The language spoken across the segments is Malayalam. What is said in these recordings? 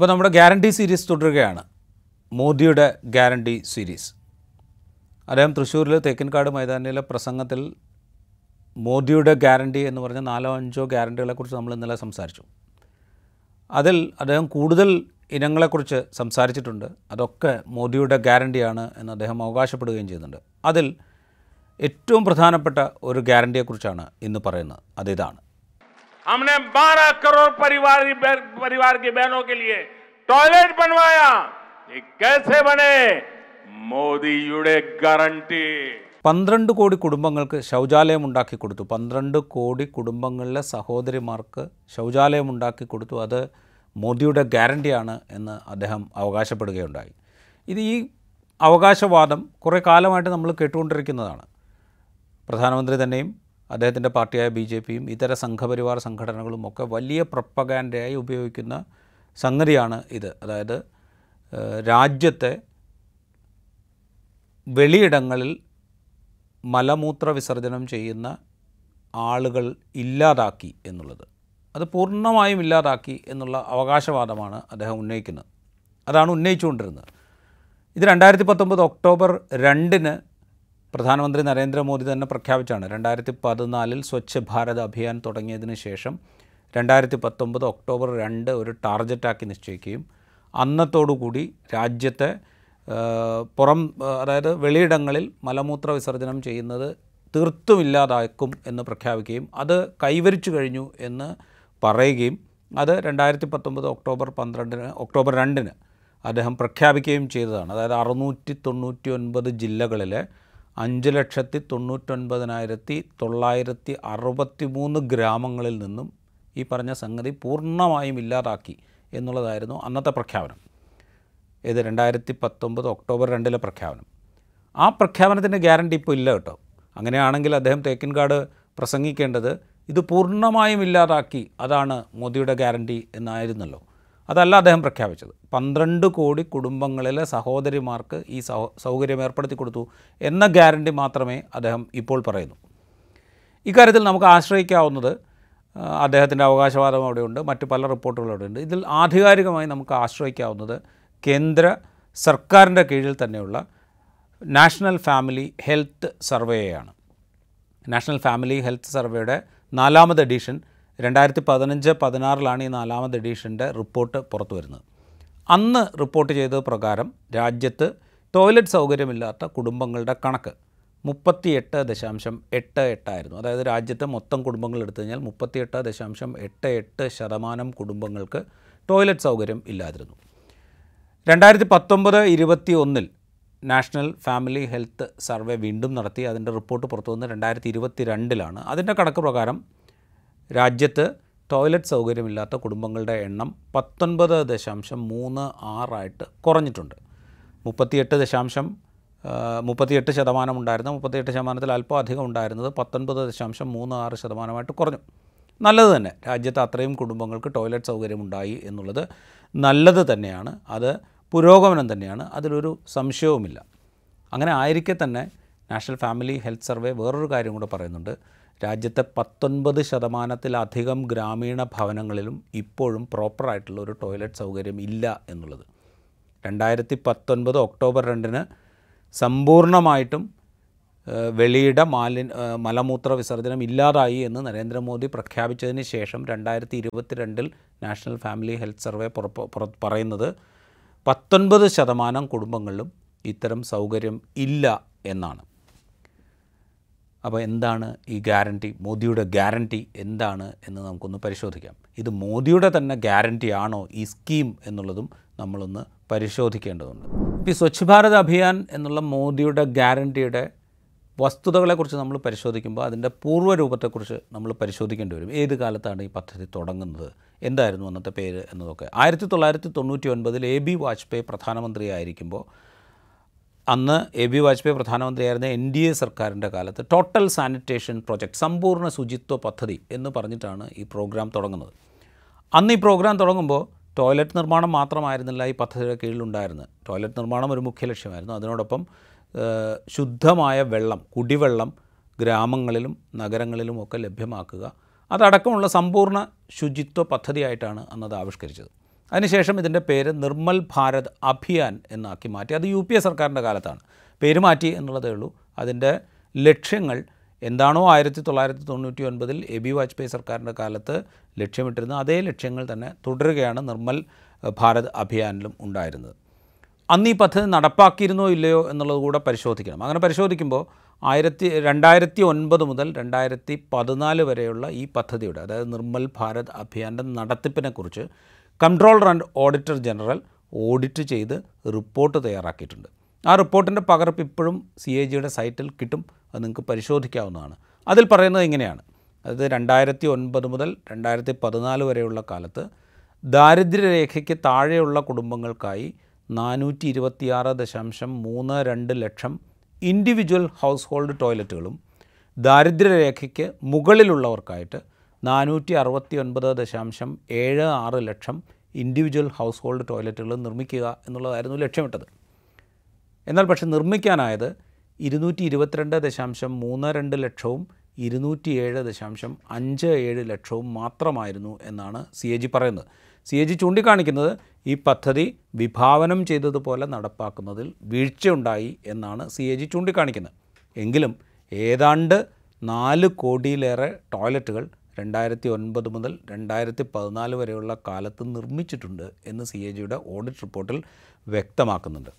അപ്പോൾ നമ്മുടെ ഗ്യാരണ്ടി സീരീസ് തുടരുകയാണ്. മോദിയുടെ ഗ്യാരണ്ടി സീരീസ്. അദ്ദേഹം തൃശ്ശൂരിൽ തേക്കിൻകാട് മൈതാനിയിലെ പ്രസംഗത്തിൽ മോദിയുടെ ഗ്യാരണ്ടി എന്ന് പറഞ്ഞ നാലോ അഞ്ചോ ഗ്യാരണ്ടികളെക്കുറിച്ച് നമ്മൾ ഇന്നലെ സംസാരിച്ചു. അതിൽ അദ്ദേഹം കൂടുതൽ ഇനങ്ങളെക്കുറിച്ച് സംസാരിച്ചിട്ടുണ്ട്. അതൊക്കെ മോദിയുടെ ഗ്യാരണ്ടിയാണ് എന്ന് അദ്ദേഹം അവകാശപ്പെടുകയും ചെയ്യുന്നുണ്ട്. അതിൽ ഏറ്റവും പ്രധാനപ്പെട്ട ഒരു ഗ്യാരണ്ടിയെക്കുറിച്ചാണ് ഇന്ന് പറയുന്നത്. അതിതാണ് हमने 12 करोड़ परिवार परिवार की बहनों के लिए टॉयलेट बनवाया ये कैसे बने മോദിയുടെ ഗ്യാരണ്ടി പന്ത്രണ്ട് കോടി കുടുംബങ്ങൾക്ക് ശൗചാലയം ഉണ്ടാക്കി കൊടുത്തു പന്ത്രണ്ട് കോടി കുടുംബങ്ങളിലെ സഹോദരിമാർക്ക് ശൗചാലയം ഉണ്ടാക്കി കൊടുത്തു അത് മോദിയുടെ ഗ്യാരണ്ടിയാണ് എന്ന് അദ്ദേഹം അവകാശപ്പെടുകയുണ്ടായി ഇത് ഈ അവകാശവാദം കുറേ കാലമായിട്ട് നമ്മൾ കേട്ടുകൊണ്ടിരിക്കുന്നതാണ് പ്രധാനമന്ത്രി തന്നെയും അദ്ദേഹത്തിന്റെ പാർട്ടിയായ ബി ജെ പിയും ഇതര സംഘപരിവാർ സംഘടനകളും ഒക്കെ വലിയ പ്രപ്പകാൻഡയായി ഉപയോഗിക്കുന്ന സംഗതിയാണ് ഇത്. അതായത് രാജ്യത്തെ വെളിയിടങ്ങളിൽ മലമൂത്ര വിസർജനം ചെയ്യുന്ന ആളുകൾ ഇല്ലാതാക്കി എന്നുള്ളത്. അത് പൂർണമായും ഇല്ലാതാക്കി എന്നുള്ള അവകാശവാദമാണ് അദ്ദേഹം ഉന്നയിക്കുന്നത്. അതാണ് ഉന്നയിച്ചുകൊണ്ടിരുന്നത്. ഇത് രണ്ടായിരത്തി പത്തൊമ്പത് ഒക്ടോബർ രണ്ടിന് പ്രധാനമന്ത്രി നരേന്ദ്രമോദി തന്നെ പ്രഖ്യാപിച്ചാണ്. രണ്ടായിരത്തി പതിനാലിൽ സ്വച്ഛ് ഭാരത് അഭിയാൻ തുടങ്ങിയതിന് ശേഷം രണ്ടായിരത്തി പത്തൊമ്പത് ഒക്ടോബർ രണ്ട് ഒരു ടാർഗറ്റാക്കി നിശ്ചയിക്കുകയും അന്നത്തോടുകൂടി രാജ്യത്തെ പുറം അതായത് വെളിയിടങ്ങളിൽ മലമൂത്ര വിസർജനം ചെയ്യുന്നത് തീർത്തും ഇല്ലാതാക്കും എന്ന് പ്രഖ്യാപിക്കുകയും അത് കൈവരിച്ചു കഴിഞ്ഞു എന്ന് പറയുകയും അത് രണ്ടായിരത്തി പത്തൊമ്പത് ഒക്ടോബർ പന്ത്രണ്ടിന് ഒക്ടോബർ രണ്ടിന് അദ്ദേഹം പ്രഖ്യാപിക്കുകയും ചെയ്തതാണ്. അതായത് അറുന്നൂറ്റി തൊണ്ണൂറ്റി ഒൻപത് ജില്ലകളിലെ അഞ്ച് ലക്ഷത്തി തൊണ്ണൂറ്റൊൻപതിനായിരത്തി തൊള്ളായിരത്തി അറുപത്തി മൂന്ന് ഗ്രാമങ്ങളിൽ നിന്നും ഈ പറഞ്ഞ സംഗതി പൂർണമായും ഇല്ലാതാക്കി എന്നുള്ളതായിരുന്നു അന്നത്തെ പ്രഖ്യാപനം. ഇത് രണ്ടായിരത്തി പത്തൊമ്പത് ഒക്ടോബർ രണ്ടിലെ പ്രഖ്യാപനം. ആ പ്രഖ്യാപനത്തിന്റെ ഗ്യാരണ്ടി ഇപ്പോൾ ഇല്ല കേട്ടോ. അങ്ങനെയാണെങ്കിൽ അദ്ദേഹം തേക്കിൻകാട് പ്രസംഗിക്കേണ്ടത് ഇത് പൂർണമായും ഇല്ലാതാക്കി അതാണ് മോദിയുടെ ഗ്യാരണ്ടി എന്നായിരുന്നല്ലോ. അതല്ല അദ്ദേഹം പ്രഖ്യാപിച്ചത്. പന്ത്രണ്ട് കോടി കുടുംബങ്ങളിലെ സഹോദരിമാർക്ക് ഈ സൗ സൗകര്യം ഏർപ്പെടുത്തി കൊടുത്തു എന്ന ഗ്യാരണ്ടി മാത്രമേ അദ്ദേഹം ഇപ്പോൾ പറയുന്നു. ഇക്കാര്യത്തിൽ നമുക്ക് ആശ്രയിക്കാവുന്നത് അദ്ദേഹത്തിന്റെ അവകാശവാദം അവിടെയുണ്ട് മറ്റ് പല റിപ്പോർട്ടുകളും അവിടെയുണ്ട്. ഇതിൽ ആധികാരികമായി നമുക്ക് ആശ്രയിക്കാവുന്നത് കേന്ദ്ര സർക്കാരിന്റെ കീഴിൽ തന്നെയുള്ള നാഷണൽ ഫാമിലി ഹെൽത്ത് സർവേയാണ്. നാഷണൽ ഫാമിലി ഹെൽത്ത് സർവേയുടെ നാലാമത് എഡിഷൻ രണ്ടായിരത്തി പതിനഞ്ച് പതിനാറിലാണ് ഈ നാലാമത് എഡീഷന്റെ റിപ്പോർട്ട് പുറത്തു വരുന്നത് അന്ന് റിപ്പോർട്ട് ചെയ്ത പ്രകാരം രാജ്യത്ത് ടോയ്ലറ്റ് സൗകര്യമില്ലാത്ത കുടുംബങ്ങളുടെ കണക്ക് മുപ്പത്തിയെട്ട് ദശാംശം എട്ട് എട്ടായിരുന്നു. അതായത് രാജ്യത്തെ മൊത്തം കുടുംബങ്ങൾ എടുത്തു കഴിഞ്ഞാൽ മുപ്പത്തിയെട്ട് ദശാംശം എട്ട് എട്ട് ശതമാനം കുടുംബങ്ങൾക്ക് ടോയ്ലറ്റ് സൗകര്യം ഇല്ലാതിരുന്നു. രണ്ടായിരത്തി പത്തൊമ്പത് ഇരുപത്തി ഒന്നിൽ നാഷണൽ ഫാമിലി ഹെൽത്ത് സർവേ വീണ്ടും നടത്തി. അതിന്റെ റിപ്പോർട്ട് പുറത്തു വന്ന് രണ്ടായിരത്തി ഇരുപത്തി രണ്ടിലാണ് അതിന്റെ കണക്ക് പ്രകാരം രാജ്യത്ത് ടോയ്ലറ്റ് സൗകര്യമില്ലാത്ത കുടുംബങ്ങളുടെ എണ്ണം പത്തൊൻപത് ദശാംശം മൂന്ന് ആറായിട്ട് കുറഞ്ഞിട്ടുണ്ട്. മുപ്പത്തിയെട്ട് ദശാംശം മുപ്പത്തിയെട്ട് ശതമാനം ഉണ്ടായിരുന്ന മുപ്പത്തിയെട്ട് ശതമാനത്തിൽ അല്പം അധികം ഉണ്ടായിരുന്നത് പത്തൊൻപത് ദശാംശം മൂന്ന് ആറ് ശതമാനമായിട്ട് കുറഞ്ഞു. നല്ലത് തന്നെ. രാജ്യത്ത് അത്രയും കുടുംബങ്ങൾക്ക് ടോയ്ലറ്റ് സൗകര്യമുണ്ടായി എന്നുള്ളത് നല്ലത് തന്നെയാണ്. അത് പുരോഗമനം തന്നെയാണ്. അതിലൊരു സംശയവുമില്ല. അങ്ങനെ ആയിരിക്കെ തന്നെ നാഷണൽ ഫാമിലി ഹെൽത്ത് സർവേ വേറൊരു കാര്യം കൂടെ പറയുന്നുണ്ട്. രാജ്യത്തെ പത്തൊൻപത് ശതമാനത്തിലധികം ഗ്രാമീണ ഭവനങ്ങളിലും ഇപ്പോഴും പ്രോപ്പറായിട്ടുള്ള ഒരു ടോയ്ലറ്റ് സൗകര്യം ഇല്ല എന്നുള്ളത്. രണ്ടായിരത്തി പത്തൊൻപത് ഒക്ടോബർ രണ്ടിന് സമ്പൂർണമായിട്ടും വെളിയുടെ മാലിൻ മലമൂത്ര വിസർജനം ഇല്ലാതായി എന്ന് നരേന്ദ്രമോദി പ്രഖ്യാപിച്ചതിന് ശേഷം രണ്ടായിരത്തി ഇരുപത്തിരണ്ടിൽ നാഷണൽ ഫാമിലി ഹെൽത്ത് സർവേ പറയുന്നത് പത്തൊൻപത് ശതമാനം കുടുംബങ്ങളിലും ഇത്തരം സൗകര്യം ഇല്ല എന്നാണ്. അപ്പോൾ എന്താണ് ഈ ഗ്യാരണ്ടി മോദിയുടെ ഗ്യാരണ്ടി എന്താണ് എന്ന് നമുക്കൊന്ന് പരിശോധിക്കാം. ഇത് മോദിയുടെ തന്നെ ഗ്യാരണ്ടി ആണോ ഈ സ്കീം എന്നുള്ളതും നമ്മളൊന്ന് പരിശോധിക്കേണ്ടതുണ്ട്. ഇപ്പോൾ ഈ സ്വച്ഛ് ഭാരത് അഭിയാൻ എന്നുള്ള മോദിയുടെ ഗ്യാരണ്ടിയുടെ വസ്തുതകളെക്കുറിച്ച് നമ്മൾ പരിശോധിക്കുമ്പോൾ അതിന്റെ പൂർവരൂപത്തെക്കുറിച്ച് നമ്മൾ പരിശോധിക്കേണ്ടി വരും. ഏത് കാലത്താണ് ഈ പദ്ധതി തുടങ്ങുന്നത്? എന്തായിരുന്നു അന്നത്തെ പേര് എന്നതൊക്കെ. ആയിരത്തി തൊള്ളായിരത്തി തൊണ്ണൂറ്റി ഒൻപതിൽ എ ബി വാജ്പേയി പ്രധാനമന്ത്രിയായിരിക്കുമ്പോൾ അന്ന് എ ബി വാജ്പേയി പ്രധാനമന്ത്രിയായിരുന്ന എൻ ഡി എ സർക്കാരിന്റെ കാലത്ത് ടോട്ടൽ സാനിറ്റേഷൻ പ്രോജക്റ്റ് സമ്പൂർണ ശുചിത്വ പദ്ധതി എന്ന് പറഞ്ഞിട്ടാണ് ഈ പ്രോഗ്രാം തുടങ്ങുന്നത്. അന്ന് ഈ പ്രോഗ്രാം തുടങ്ങുമ്പോൾ ടോയ്ലറ്റ് നിർമ്മാണം മാത്രമായിരുന്നില്ല ഈ പദ്ധതിയുടെ കീഴിലുണ്ടായിരുന്നത്. ടോയ്ലറ്റ് നിർമ്മാണം ഒരു മുഖ്യ ലക്ഷ്യമായിരുന്നു. അതിനോടൊപ്പം ശുദ്ധമായ വെള്ളം കുടിവെള്ളം ഗ്രാമങ്ങളിലും നഗരങ്ങളിലും ഒക്കെ ലഭ്യമാക്കുക. അതടക്കമുള്ള സമ്പൂർണ ശുചിത്വ പദ്ധതിയായിട്ടാണ് അന്നത് ആവിഷ്കരിച്ചത്. അതിനുശേഷം ഇതിന്റെ പേര് നിർമ്മൽ ഭാരത് അഭിയാൻ എന്നാക്കി മാറ്റി. അത് യു പി എ സർക്കാരിന്റെ കാലത്താണ്. പേര് മാറ്റി എന്നുള്ളതേ ഉള്ളൂ. അതിന്റെ ലക്ഷ്യങ്ങൾ എന്താണോ ആയിരത്തി തൊള്ളായിരത്തി തൊണ്ണൂറ്റി ഒൻപതിൽ എ ബി വാജ്പേയി സർക്കാരിന്റെ കാലത്ത് ലക്ഷ്യമിട്ടിരുന്ന അതേ ലക്ഷ്യങ്ങൾ തന്നെ തുടരുകയാണ് നിർമ്മൽ ഭാരത് അഭിയാനിലും ഉണ്ടായിരുന്നത്. അന്ന് ഈ പദ്ധതി നടപ്പാക്കിയിരുന്നോ ഇല്ലയോ എന്നുള്ളത് കൂടെ പരിശോധിക്കണം. അങ്ങനെ പരിശോധിക്കുമ്പോൾ ആയിരത്തി രണ്ടായിരത്തി ഒൻപത് മുതൽ രണ്ടായിരത്തി പതിനാല് വരെയുള്ള ഈ പദ്ധതിയുടെ അതായത് നിർമ്മൽ ഭാരത് അഭിയാന്റെ നടത്തിപ്പിനെക്കുറിച്ച് controller and auditor general audit ചെയ്ത് റിപ്പോർട്ട് തയ്യാറാക്കിയിട്ടുണ്ട്. ആ റിപ്പോർട്ടിന്റെ പകർപ്പ് ഇപ്പോഴും സി എ ജിയുടെ സൈറ്റിൽ കിട്ടും. അത് നിങ്ങൾക്ക് പരിശോധിക്കാവുന്നതാണ്. അതിൽ പറയുന്നത് ഇങ്ങനെയാണ്. അതായത് രണ്ടായിരത്തി ഒൻപത് മുതൽ രണ്ടായിരത്തി പതിനാല് വരെയുള്ള കാലത്ത് ദാരിദ്ര്യരേഖയ്ക്ക് താഴെയുള്ള കുടുംബങ്ങൾക്കായി നാനൂറ്റി ഇരുപത്തിയാറ് ദശാംശം മൂന്ന് രണ്ട് ലക്ഷം ഇൻഡിവിജ്വൽ ഹൗസ് ഹോൾഡ് ടോയ്ലറ്റുകളും ദാരിദ്ര്യരേഖയ്ക്ക് മുകളിലുള്ളവർക്കായിട്ട് നാനൂറ്റി അറുപത്തി ഒൻപത് ദശാംശം ഏഴ് ആറ് ലക്ഷം ഇൻഡിവിജ്വൽ ഹൗസ് ഹോൾഡ് ടോയ്ലറ്റുകൾ നിർമ്മിക്കുക എന്നുള്ളതായിരുന്നു ലക്ഷ്യമിട്ടത്. എന്നാൽ പക്ഷെ നിർമ്മിക്കാനായത് ഇരുന്നൂറ്റി ഇരുപത്തിരണ്ട് ദശാംശം മൂന്ന് രണ്ട് ലക്ഷവും ഇരുന്നൂറ്റി ഏഴ് ദശാംശം അഞ്ച് ഏഴ് ലക്ഷവും മാത്രമായിരുന്നു എന്നാണ് സി എ ജി പറയുന്നത്. സി എ ജി ചൂണ്ടിക്കാണിക്കുന്നത് ഈ പദ്ധതി വിഭാവനം ചെയ്തതുപോലെ നടപ്പാക്കുന്നതിൽ വീഴ്ചയുണ്ടായി എന്നാണ് സി എ ജി ചൂണ്ടിക്കാണിക്കുന്നത്. എങ്കിലും ഏതാണ്ട് നാല് കോടിയിലേറെ ടോയ്ലറ്റുകൾ രണ്ടായിരത്തി ഒൻപത് മുതൽ രണ്ടായിരത്തി പതിനാല് വരെയുള്ള കാലത്ത് നിർമ്മിച്ചിട്ടുണ്ട് എന്ന് സി എ ജിയുടെ ഓഡിറ്റ് റിപ്പോർട്ടിൽ വ്യക്തമാക്കുന്നുണ്ട്.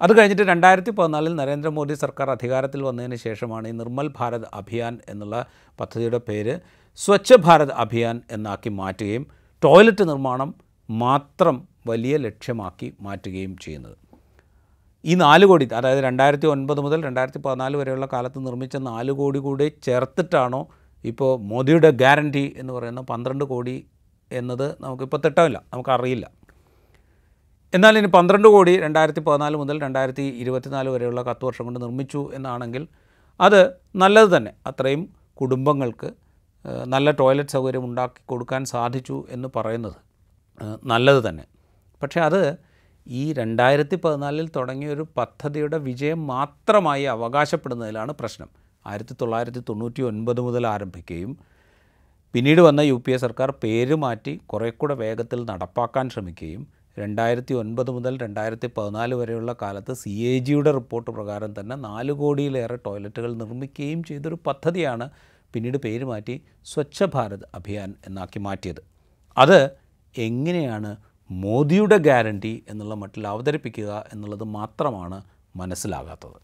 അത് കഴിഞ്ഞിട്ട് രണ്ടായിരത്തി പതിനാലിൽ നരേന്ദ്രമോദി സർക്കാർ അധികാരത്തിൽ വന്നതിന് ശേഷമാണ് ഈ നിർമ്മൽ ഭാരത് അഭിയാൻ എന്നുള്ള പദ്ധതിയുടെ പേര് സ്വച്ഛ ഭാരത് അഭിയാൻ എന്നാക്കി മാറ്റുകയും ടോയ്ലറ്റ് നിർമ്മാണം മാത്രം വലിയ ലക്ഷ്യമാക്കി മാറ്റുകയും ചെയ്യുന്നത്. ഈ നാല് കോടി അതായത് രണ്ടായിരത്തി ഒൻപത് മുതൽ രണ്ടായിരത്തി പതിനാല് വരെയുള്ള കാലത്ത് നിർമ്മിച്ച നാല് കോടി കൂടി ചേർത്തിട്ടാണോ ഇപ്പോൾ മോദിയുടെ ഗ്യാരണ്ടി എന്ന് പറയുന്ന പന്ത്രണ്ട് കോടി എന്നത് നമുക്കിപ്പോൾ തിട്ടമില്ല നമുക്കറിയില്ല. എന്നാൽ ഇനി പന്ത്രണ്ട് കോടി രണ്ടായിരത്തി പതിനാല് മുതൽ രണ്ടായിരത്തി ഇരുപത്തിനാല് വരെയുള്ള പത്ത് വർഷം കൊണ്ട് നിർമ്മിച്ചു എന്നാണെങ്കിൽ അത് നല്ലത് തന്നെ. അത്രയും കുടുംബങ്ങൾക്ക് നല്ല ടോയ്ലറ്റ് സൗകര്യം ഉണ്ടാക്കി കൊടുക്കാൻ സാധിച്ചു എന്ന് പറയുന്നത് നല്ലത് തന്നെ. പക്ഷേ അത് ഈ രണ്ടായിരത്തി പതിനാലിൽ തുടങ്ങിയ ഒരു പദ്ധതിയുടെ വിജയം മാത്രമായി അവകാശപ്പെടുന്നതിലാണ് പ്രശ്നം. ആയിരത്തി തൊള്ളായിരത്തി തൊണ്ണൂറ്റി ഒൻപത് മുതൽ ആരംഭിക്കുകയും പിന്നീട് വന്ന യു പി എ സർക്കാർ പേര് മാറ്റി കുറേ കൂടെ വേഗത്തിൽ നടപ്പാക്കാൻ ശ്രമിക്കുകയും രണ്ടായിരത്തി ഒൻപത് മുതൽ രണ്ടായിരത്തി പതിനാല് വരെയുള്ള കാലത്ത് സി എ ജിയുടെ റിപ്പോർട്ട് പ്രകാരം തന്നെ നാല് കോടിയിലേറെ ടോയ്ലറ്റുകൾ നിർമ്മിക്കുകയും ചെയ്തൊരു പദ്ധതിയാണ് പിന്നീട് പേര് മാറ്റി സ്വച്ഛ ഭാരത് അഭിയാൻ എന്നാക്കി മാറ്റിയത്. അത് എങ്ങനെയാണ് മോദിയുടെ ഗ്യാരണ്ടി എന്നുള്ള മട്ടിൽ അവതരിപ്പിക്കുക എന്നുള്ളത് മാത്രമാണ് മനസ്സിലാകാത്തത്.